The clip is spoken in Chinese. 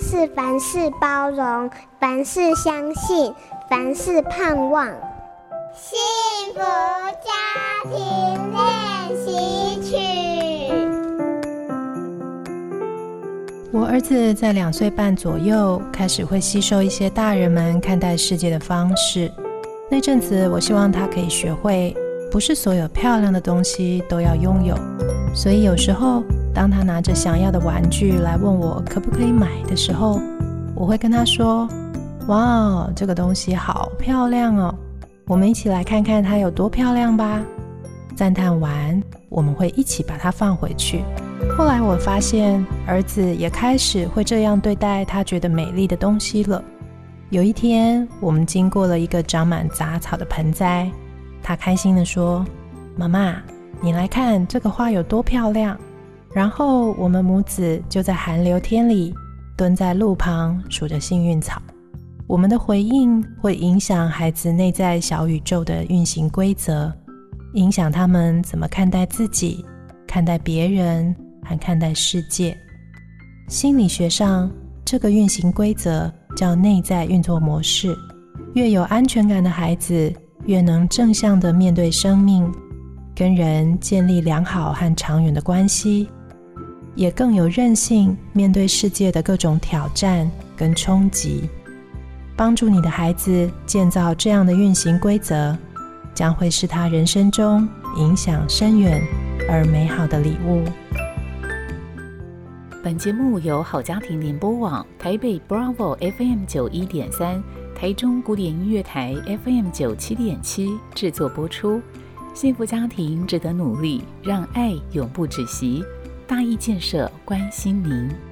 是凡事包容，凡事相信，凡事盼望。幸福家庭练习曲。我儿子在两岁半左右开始会吸收一些大人们看待世界的方式。那阵子，我希望他可以学会，不是所有漂亮的东西都要拥有。所以有时候，当他拿着想要的玩具来问我可不可以买的时候，我会跟他说：“哇，这个东西好漂亮哦！我们一起来看看它有多漂亮吧。”赞叹完，我们会一起把它放回去。后来我发现，儿子也开始会这样对待他觉得美丽的东西了。有一天，我们经过了一个长满杂草的盆栽，他开心地说：“妈妈。”你来看这个花有多漂亮！然后我们母子就在寒流天里蹲在路旁数着幸运草。我们的回应会影响孩子内在小宇宙的运行规则，影响他们怎么看待自己、看待别人和看待世界。心理学上，这个运行规则叫内在运作模式。越有安全感的孩子，越能正向的面对生命。跟人建立良好和长远的关系，也更有韧性面对世界的各种挑战跟冲击。帮助你的孩子建造这样的运行规则，将会是他人生中影响深远而美好的礼物。本节目由好家庭联播网台北 Bravo FM 九一点三、台中古典音乐台 FM 九七点七制作播出。幸福家庭值得努力，让爱永不止息。大义建设关心您。